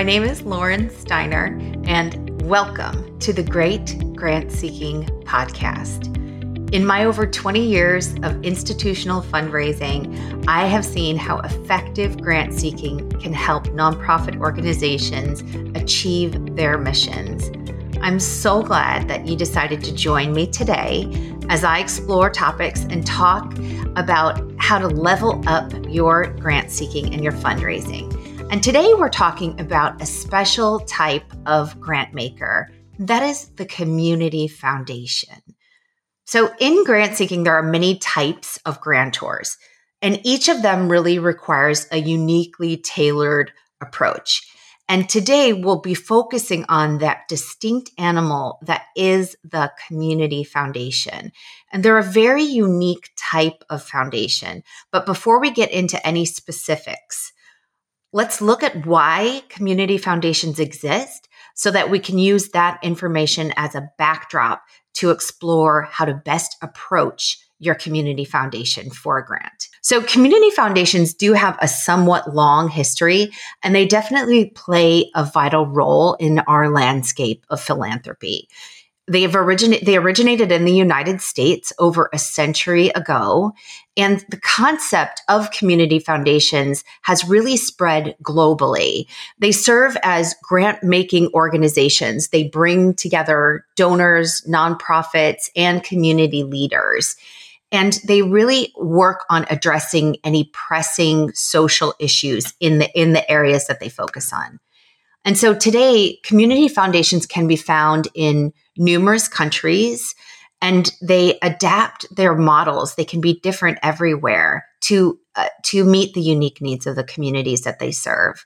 My name is Lauren Steiner, and welcome to the Great Grant Seeking Podcast. In my over 20 years of institutional fundraising, I have seen how effective grant seeking can help nonprofit organizations achieve their missions. I'm so glad that you decided to join me today as I explore topics and talk about how to level up your grant seeking and your fundraising. And today we're talking about a special type of grant maker that is the community foundation. So, in grant seeking, there are many types of grantors, and each of them really requires a uniquely tailored approach. And today we'll be focusing on that distinct animal that is the community foundation. And they're a very unique type of foundation. But before we get into any specifics, let's look at why community foundations exist so that we can use that information as a backdrop to explore how to best approach your community foundation for a grant. So community foundations do have a somewhat long history and they definitely play a vital role in our landscape of philanthropy. They have originated they originated in the United States over a century ago and the concept of community foundations has really spread globally. They serve as grant making organizations. They bring together donors, nonprofits, and community leaders. And they really work on addressing any pressing social issues in the, in the areas that they focus on. And so today, community foundations can be found in numerous countries and they adapt their models. They can be different everywhere to, uh, to meet the unique needs of the communities that they serve.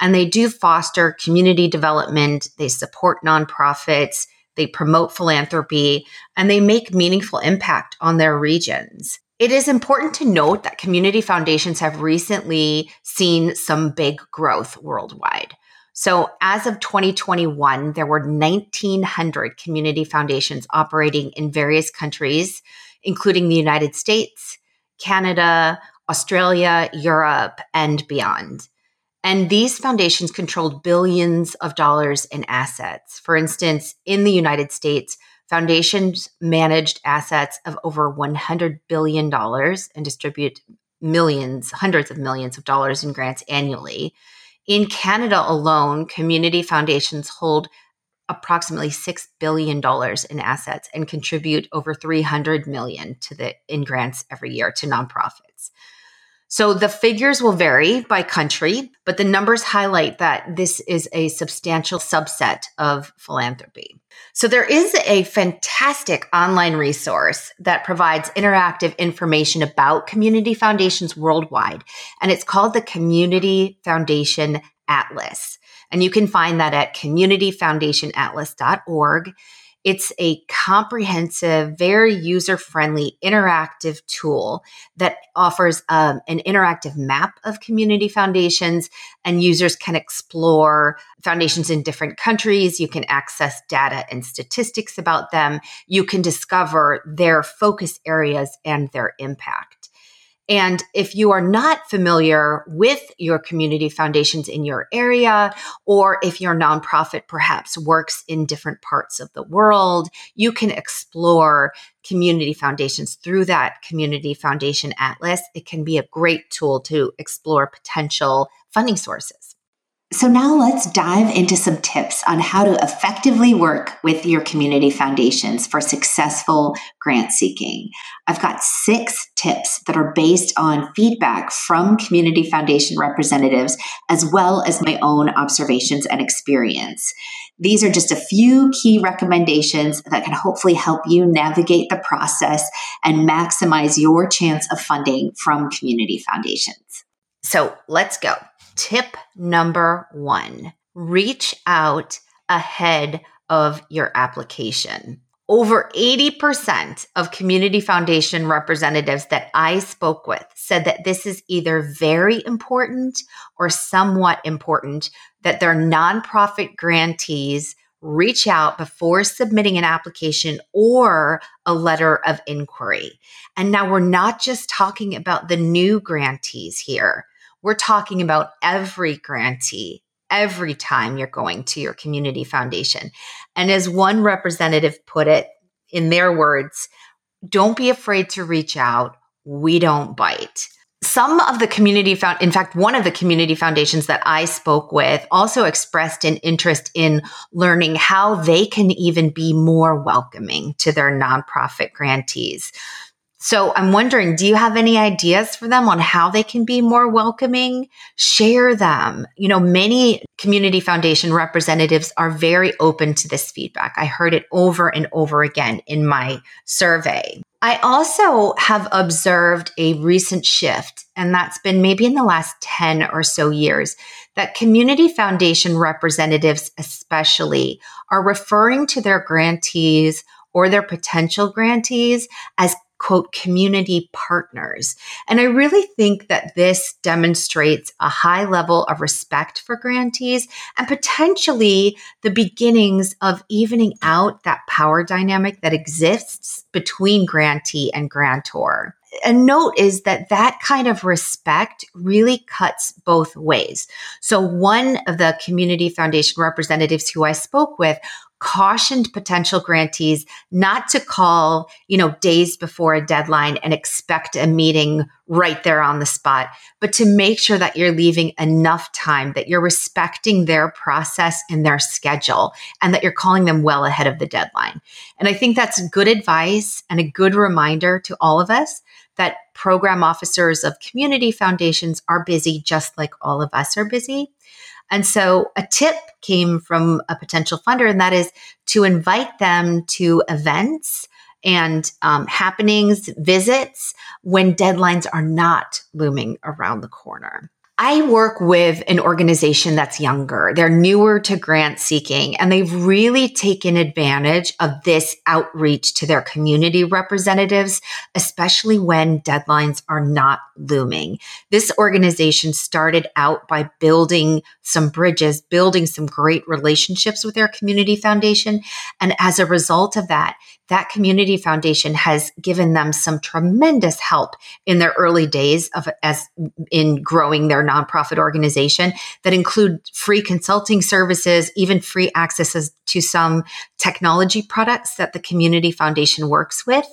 And they do foster community development. They support nonprofits they promote philanthropy, and they make meaningful impact on their regions. It is important to note that community foundations have recently seen some big growth worldwide. So, as of 2021, there were 1,900 community foundations operating in various countries, including the United States, Canada, Australia, Europe, and beyond. And these foundations controlled billions of dollars in assets. For instance, in the United States, foundations managed assets of over $100 billion and distribute millions, hundreds of millions of dollars in grants annually. In Canada alone, community foundations hold approximately $6 billion in assets and contribute over 300 million to the in grants every year to nonprofits. So the figures will vary by country, but the numbers highlight that this is a substantial subset of philanthropy. So there is a fantastic online resource that provides interactive information about community foundations worldwide, and it's called the Community Foundation Atlas. And you can find that at communityfoundationatlas.org. It's a comprehensive, very user friendly, interactive tool that offers um, an interactive map of community foundations, and users can explore foundations in different countries. You can access data and statistics about them. You can discover their focus areas and their impact. And if you are not familiar with your community foundations in your area, or if your nonprofit perhaps works in different parts of the world, you can explore community foundations through that Community Foundation Atlas. It can be a great tool to explore potential funding sources. So, now let's dive into some tips on how to effectively work with your community foundations for successful grant seeking. I've got six tips that are based on feedback from community foundation representatives, as well as my own observations and experience. These are just a few key recommendations that can hopefully help you navigate the process and maximize your chance of funding from community foundations. So, let's go. Tip number one reach out ahead of your application. Over 80% of community foundation representatives that I spoke with said that this is either very important or somewhat important that their nonprofit grantees reach out before submitting an application or a letter of inquiry. And now we're not just talking about the new grantees here. We're talking about every grantee every time you're going to your community foundation. And as one representative put it in their words, don't be afraid to reach out. We don't bite. Some of the community found, in fact, one of the community foundations that I spoke with also expressed an interest in learning how they can even be more welcoming to their nonprofit grantees. So I'm wondering, do you have any ideas for them on how they can be more welcoming? Share them. You know, many community foundation representatives are very open to this feedback. I heard it over and over again in my survey. I also have observed a recent shift, and that's been maybe in the last 10 or so years, that community foundation representatives, especially, are referring to their grantees or their potential grantees as quote, community partners. And I really think that this demonstrates a high level of respect for grantees and potentially the beginnings of evening out that power dynamic that exists between grantee and grantor a note is that that kind of respect really cuts both ways. So, one of the community foundation representatives who I spoke with cautioned potential grantees not to call, you know, days before a deadline and expect a meeting right there on the spot, but to make sure that you're leaving enough time, that you're respecting their process and their schedule, and that you're calling them well ahead of the deadline. And I think that's good advice and a good reminder to all of us that program officers of community foundations are busy just like all of us are busy. And so a tip came from a potential funder, and that is to invite them to events and um, happenings, visits when deadlines are not looming around the corner. I work with an organization that's younger. They're newer to grant seeking and they've really taken advantage of this outreach to their community representatives, especially when deadlines are not looming. This organization started out by building some bridges, building some great relationships with their community foundation. And as a result of that, that community foundation has given them some tremendous help in their early days of as in growing their nonprofit organization that include free consulting services, even free access to some technology products that the community foundation works with.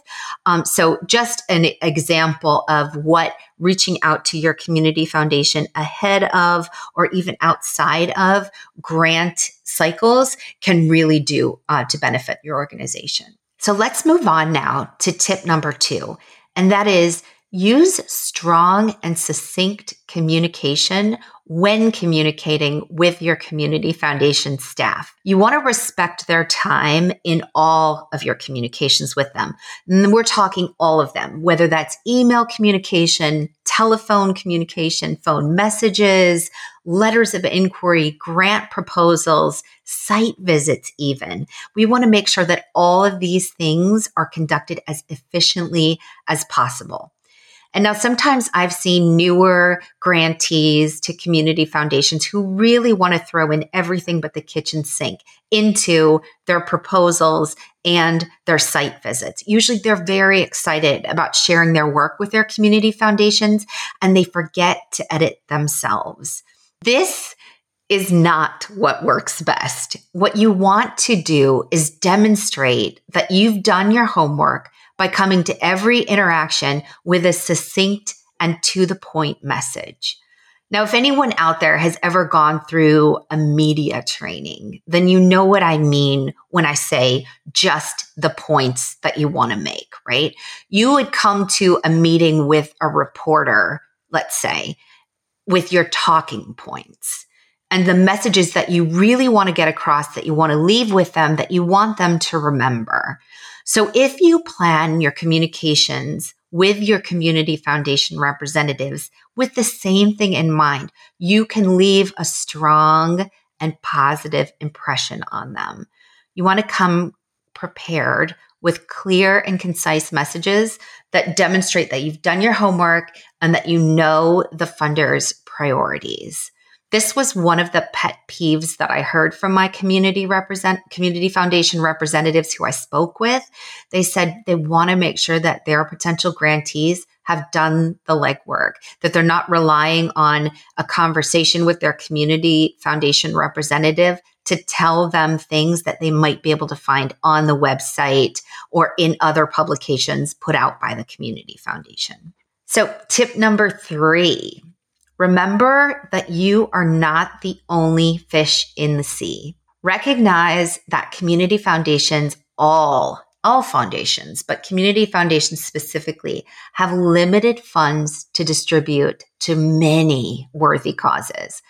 Um, so just an example of what reaching out to your community foundation ahead of or even outside of grant cycles can really do uh, to benefit your organization. So let's move on now to tip number two, and that is use strong and succinct communication when communicating with your community foundation staff. You want to respect their time in all of your communications with them. And we're talking all of them, whether that's email communication, telephone communication, phone messages, letters of inquiry, grant proposals, site visits, even. We want to make sure that all of these things are conducted as efficiently as possible. And now sometimes I've seen newer grantees to community foundations who really want to throw in everything but the kitchen sink into their proposals and their site visits. Usually they're very excited about sharing their work with their community foundations and they forget to edit themselves. This is not what works best. What you want to do is demonstrate that you've done your homework by coming to every interaction with a succinct and to the point message. Now, if anyone out there has ever gone through a media training, then you know what I mean when I say just the points that you want to make, right? You would come to a meeting with a reporter, let's say, with your talking points and the messages that you really want to get across, that you want to leave with them, that you want them to remember. So if you plan your communications with your community foundation representatives with the same thing in mind, you can leave a strong and positive impression on them. You want to come prepared with clear and concise messages that demonstrate that you've done your homework and that you know the funder's priorities. This was one of the pet peeves that I heard from my community represent community foundation representatives who I spoke with. They said they want to make sure that their potential grantees have done the legwork, that they're not relying on a conversation with their community foundation representative to tell them things that they might be able to find on the website or in other publications put out by the community foundation. So, tip number three remember that you are not the only fish in the sea. Recognize that community foundations all all foundations, but community foundations specifically have limited funds to distribute to many worthy causes.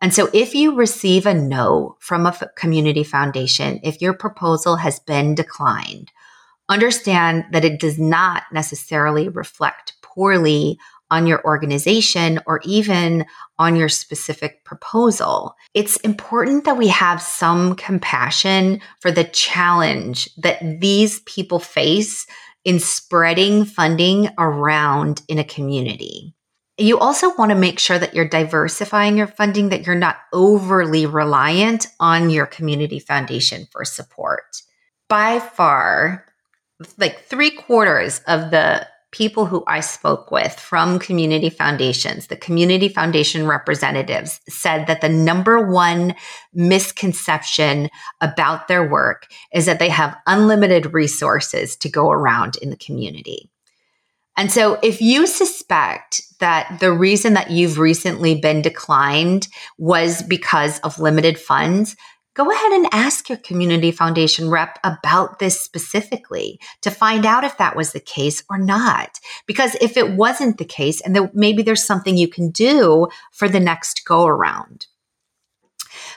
And so if you receive a no from a community foundation, if your proposal has been declined, understand that it does not necessarily reflect poorly on your organization or even on your specific proposal. It's important that we have some compassion for the challenge that these people face in spreading funding around in a community. You also want to make sure that you're diversifying your funding, that you're not overly reliant on your community foundation for support. By far, like three quarters of the people who I spoke with from community foundations, the community foundation representatives said that the number one misconception about their work is that they have unlimited resources to go around in the community. And so, if you suspect that the reason that you've recently been declined was because of limited funds, go ahead and ask your community foundation rep about this specifically to find out if that was the case or not. Because if it wasn't the case, and there, maybe there's something you can do for the next go around.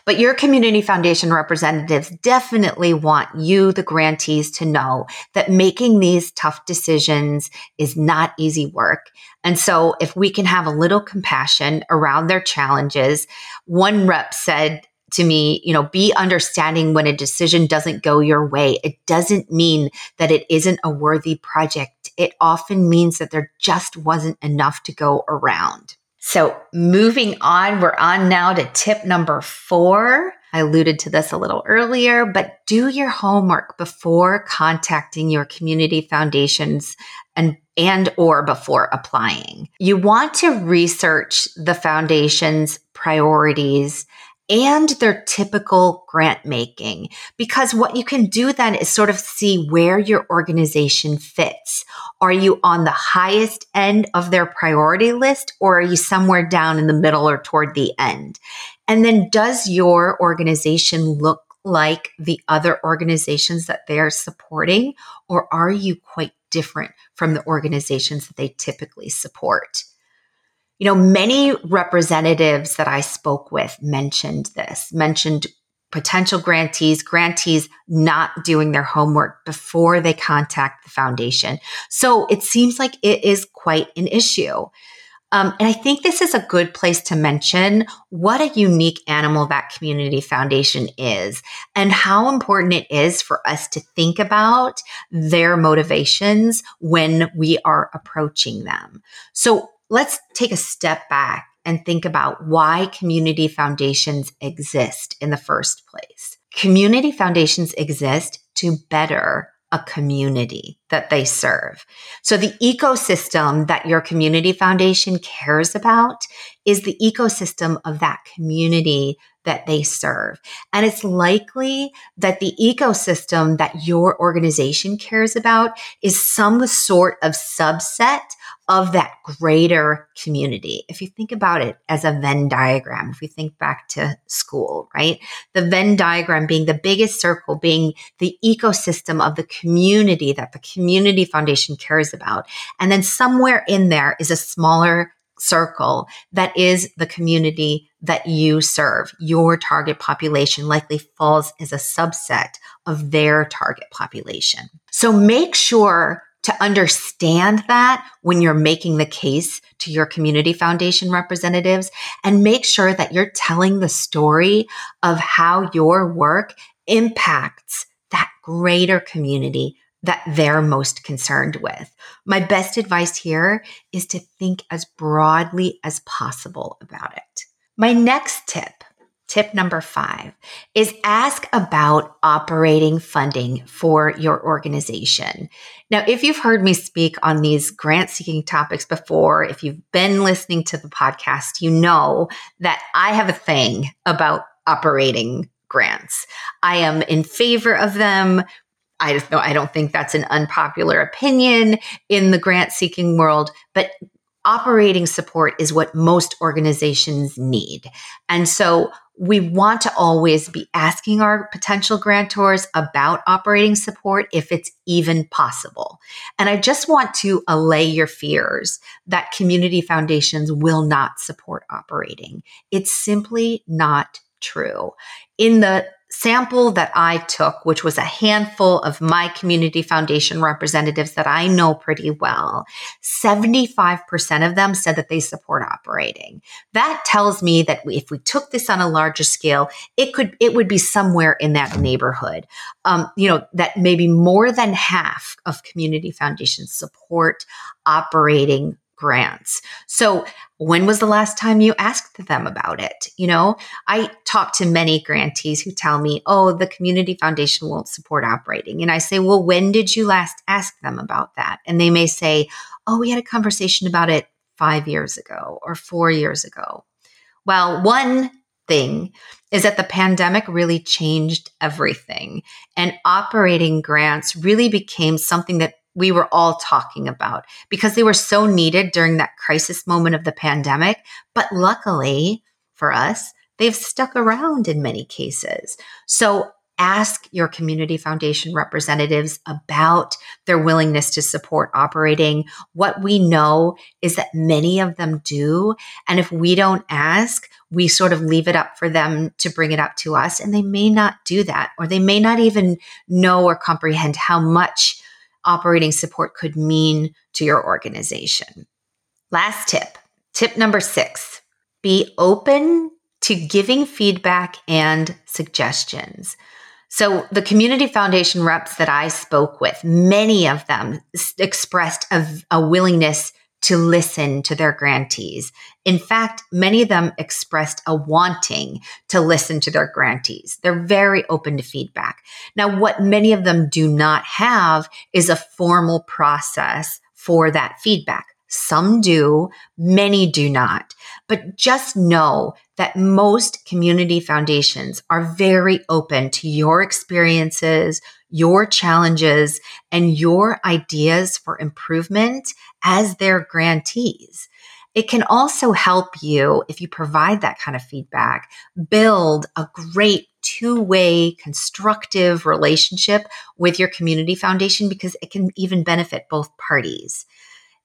But your community foundation representatives definitely want you, the grantees, to know that making these tough decisions is not easy work. And so if we can have a little compassion around their challenges, one rep said, to me, you know, be understanding when a decision doesn't go your way. It doesn't mean that it isn't a worthy project. It often means that there just wasn't enough to go around. So moving on, we're on now to tip number four. I alluded to this a little earlier, but do your homework before contacting your community foundations and and or before applying. You want to research the foundation's priorities and their typical grant making. Because what you can do then is sort of see where your organization fits. Are you on the highest end of their priority list or are you somewhere down in the middle or toward the end? And then does your organization look like the other organizations that they are supporting or are you quite different from the organizations that they typically support? You know, many representatives that I spoke with mentioned this, mentioned potential grantees, grantees not doing their homework before they contact the foundation. So it seems like it is quite an issue. Um, and I think this is a good place to mention what a unique animal that community foundation is and how important it is for us to think about their motivations when we are approaching them. So let's take a step back and think about why community foundations exist in the first place. Community foundations exist to better a community that they serve. So the ecosystem that your community foundation cares about is the ecosystem of that community that they serve. And it's likely that the ecosystem that your organization cares about is some sort of subset of that greater community. If you think about it as a Venn diagram, if we think back to school, right? The Venn diagram being the biggest circle, being the ecosystem of the community that the community foundation cares about. And then somewhere in there is a smaller circle that is the community that you serve. Your target population likely falls as a subset of their target population. So make sure to understand that when you're making the case to your community foundation representatives and make sure that you're telling the story of how your work impacts that greater community that they're most concerned with. My best advice here is to think as broadly as possible about it. My next tip, tip number five, is ask about operating funding for your organization. Now, if you've heard me speak on these grant seeking topics before, if you've been listening to the podcast, you know that I have a thing about operating grants. I am in favor of them. I don't, know, I don't think that's an unpopular opinion in the grant seeking world, but operating support is what most organizations need. And so we want to always be asking our potential grantors about operating support if it's even possible. And I just want to allay your fears that community foundations will not support operating. It's simply not true. In the sample that I took, which was a handful of my community foundation representatives that I know pretty well, 75% of them said that they support operating. That tells me that if we took this on a larger scale, it could, it would be somewhere in that neighborhood. Um, you know, that maybe more than half of community foundations support operating grants. So when was the last time you asked them about it? You know, I talk to many grantees who tell me, oh, the community foundation won't support operating. And I say, well, when did you last ask them about that? And they may say, oh, we had a conversation about it five years ago or four years ago. Well, one thing is that the pandemic really changed everything and operating grants really became something that we were all talking about because they were so needed during that crisis moment of the pandemic. But luckily for us, they've stuck around in many cases. So ask your community foundation representatives about their willingness to support operating. What we know is that many of them do. And if we don't ask, we sort of leave it up for them to bring it up to us. And they may not do that, or they may not even know or comprehend how much operating support could mean to your organization. Last tip, tip number six be open to giving feedback and suggestions. So, the community foundation reps that I spoke with, many of them expressed a, a willingness to listen to their grantees. In fact, many of them expressed a wanting to listen to their grantees. They're very open to feedback. Now, what many of them do not have is a formal process for that feedback. Some do, many do not. But just know that most community foundations are very open to your experiences, your challenges, and your ideas for improvement as their grantees. It can also help you, if you provide that kind of feedback, build a great two way constructive relationship with your community foundation because it can even benefit both parties.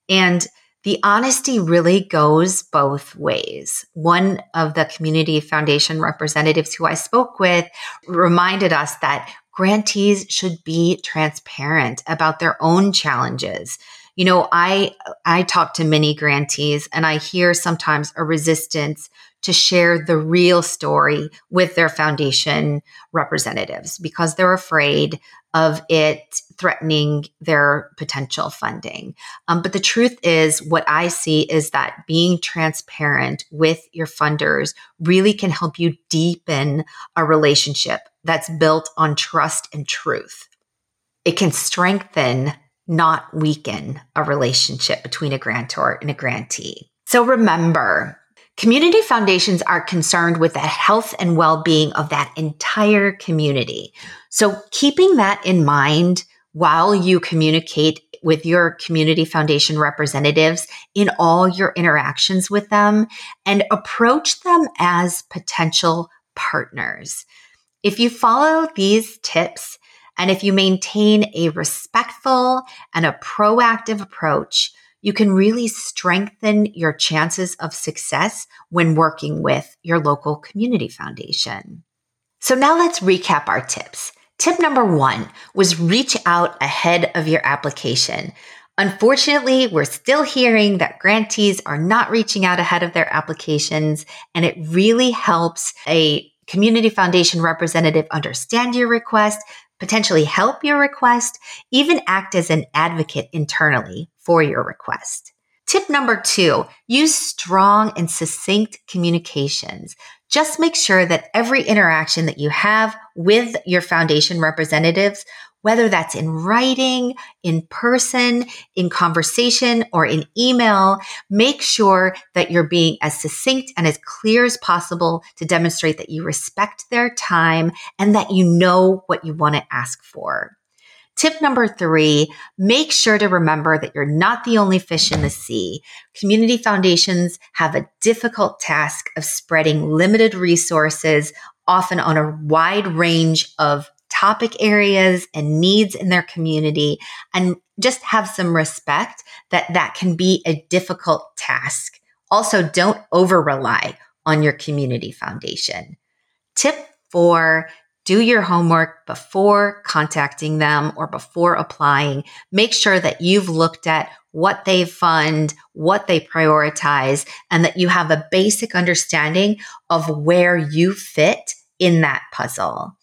And the honesty really goes both ways. One of the community foundation representatives who I spoke with reminded us that grantees should be transparent about their own challenges. You know, I I talk to many grantees and I hear sometimes a resistance to share the real story with their foundation representatives because they're afraid of it threatening their potential funding. Um, but the truth is, what I see is that being transparent with your funders really can help you deepen a relationship that's built on trust and truth. It can strengthen not weaken a relationship between a grantor and a grantee. So remember, community foundations are concerned with the health and well being of that entire community. So keeping that in mind while you communicate with your community foundation representatives in all your interactions with them and approach them as potential partners. If you follow these tips, and if you maintain a respectful and a proactive approach, you can really strengthen your chances of success when working with your local community foundation. So now let's recap our tips. Tip number one was reach out ahead of your application. Unfortunately, we're still hearing that grantees are not reaching out ahead of their applications, and it really helps a community foundation representative understand your request, potentially help your request, even act as an advocate internally for your request. Tip number two, use strong and succinct communications. Just make sure that every interaction that you have with your foundation representatives whether that's in writing, in person, in conversation, or in email, make sure that you're being as succinct and as clear as possible to demonstrate that you respect their time and that you know what you want to ask for. Tip number three, make sure to remember that you're not the only fish in the sea. Community foundations have a difficult task of spreading limited resources, often on a wide range of topic areas and needs in their community and just have some respect that that can be a difficult task. Also, don't over rely on your community foundation. Tip four, do your homework before contacting them or before applying. Make sure that you've looked at what they fund, what they prioritize, and that you have a basic understanding of where you fit in that puzzle.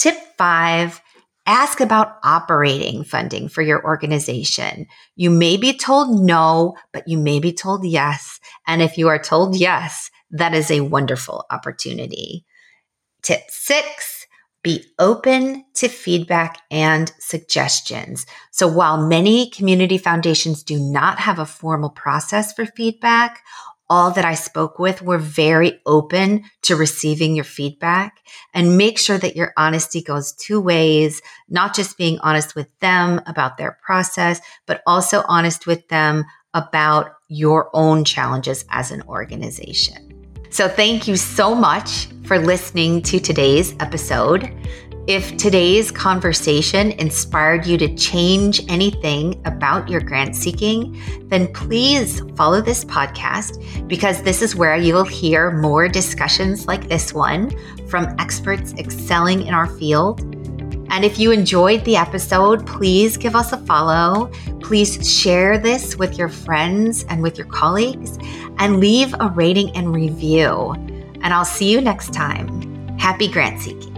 Tip five, ask about operating funding for your organization. You may be told no, but you may be told yes. And if you are told yes, that is a wonderful opportunity. Tip six, be open to feedback and suggestions. So while many community foundations do not have a formal process for feedback, all that I spoke with were very open to receiving your feedback and make sure that your honesty goes two ways, not just being honest with them about their process, but also honest with them about your own challenges as an organization. So thank you so much for listening to today's episode. If today's conversation inspired you to change anything about your grant seeking, then please follow this podcast because this is where you will hear more discussions like this one from experts excelling in our field. And if you enjoyed the episode, please give us a follow. Please share this with your friends and with your colleagues and leave a rating and review. And I'll see you next time. Happy grant seeking.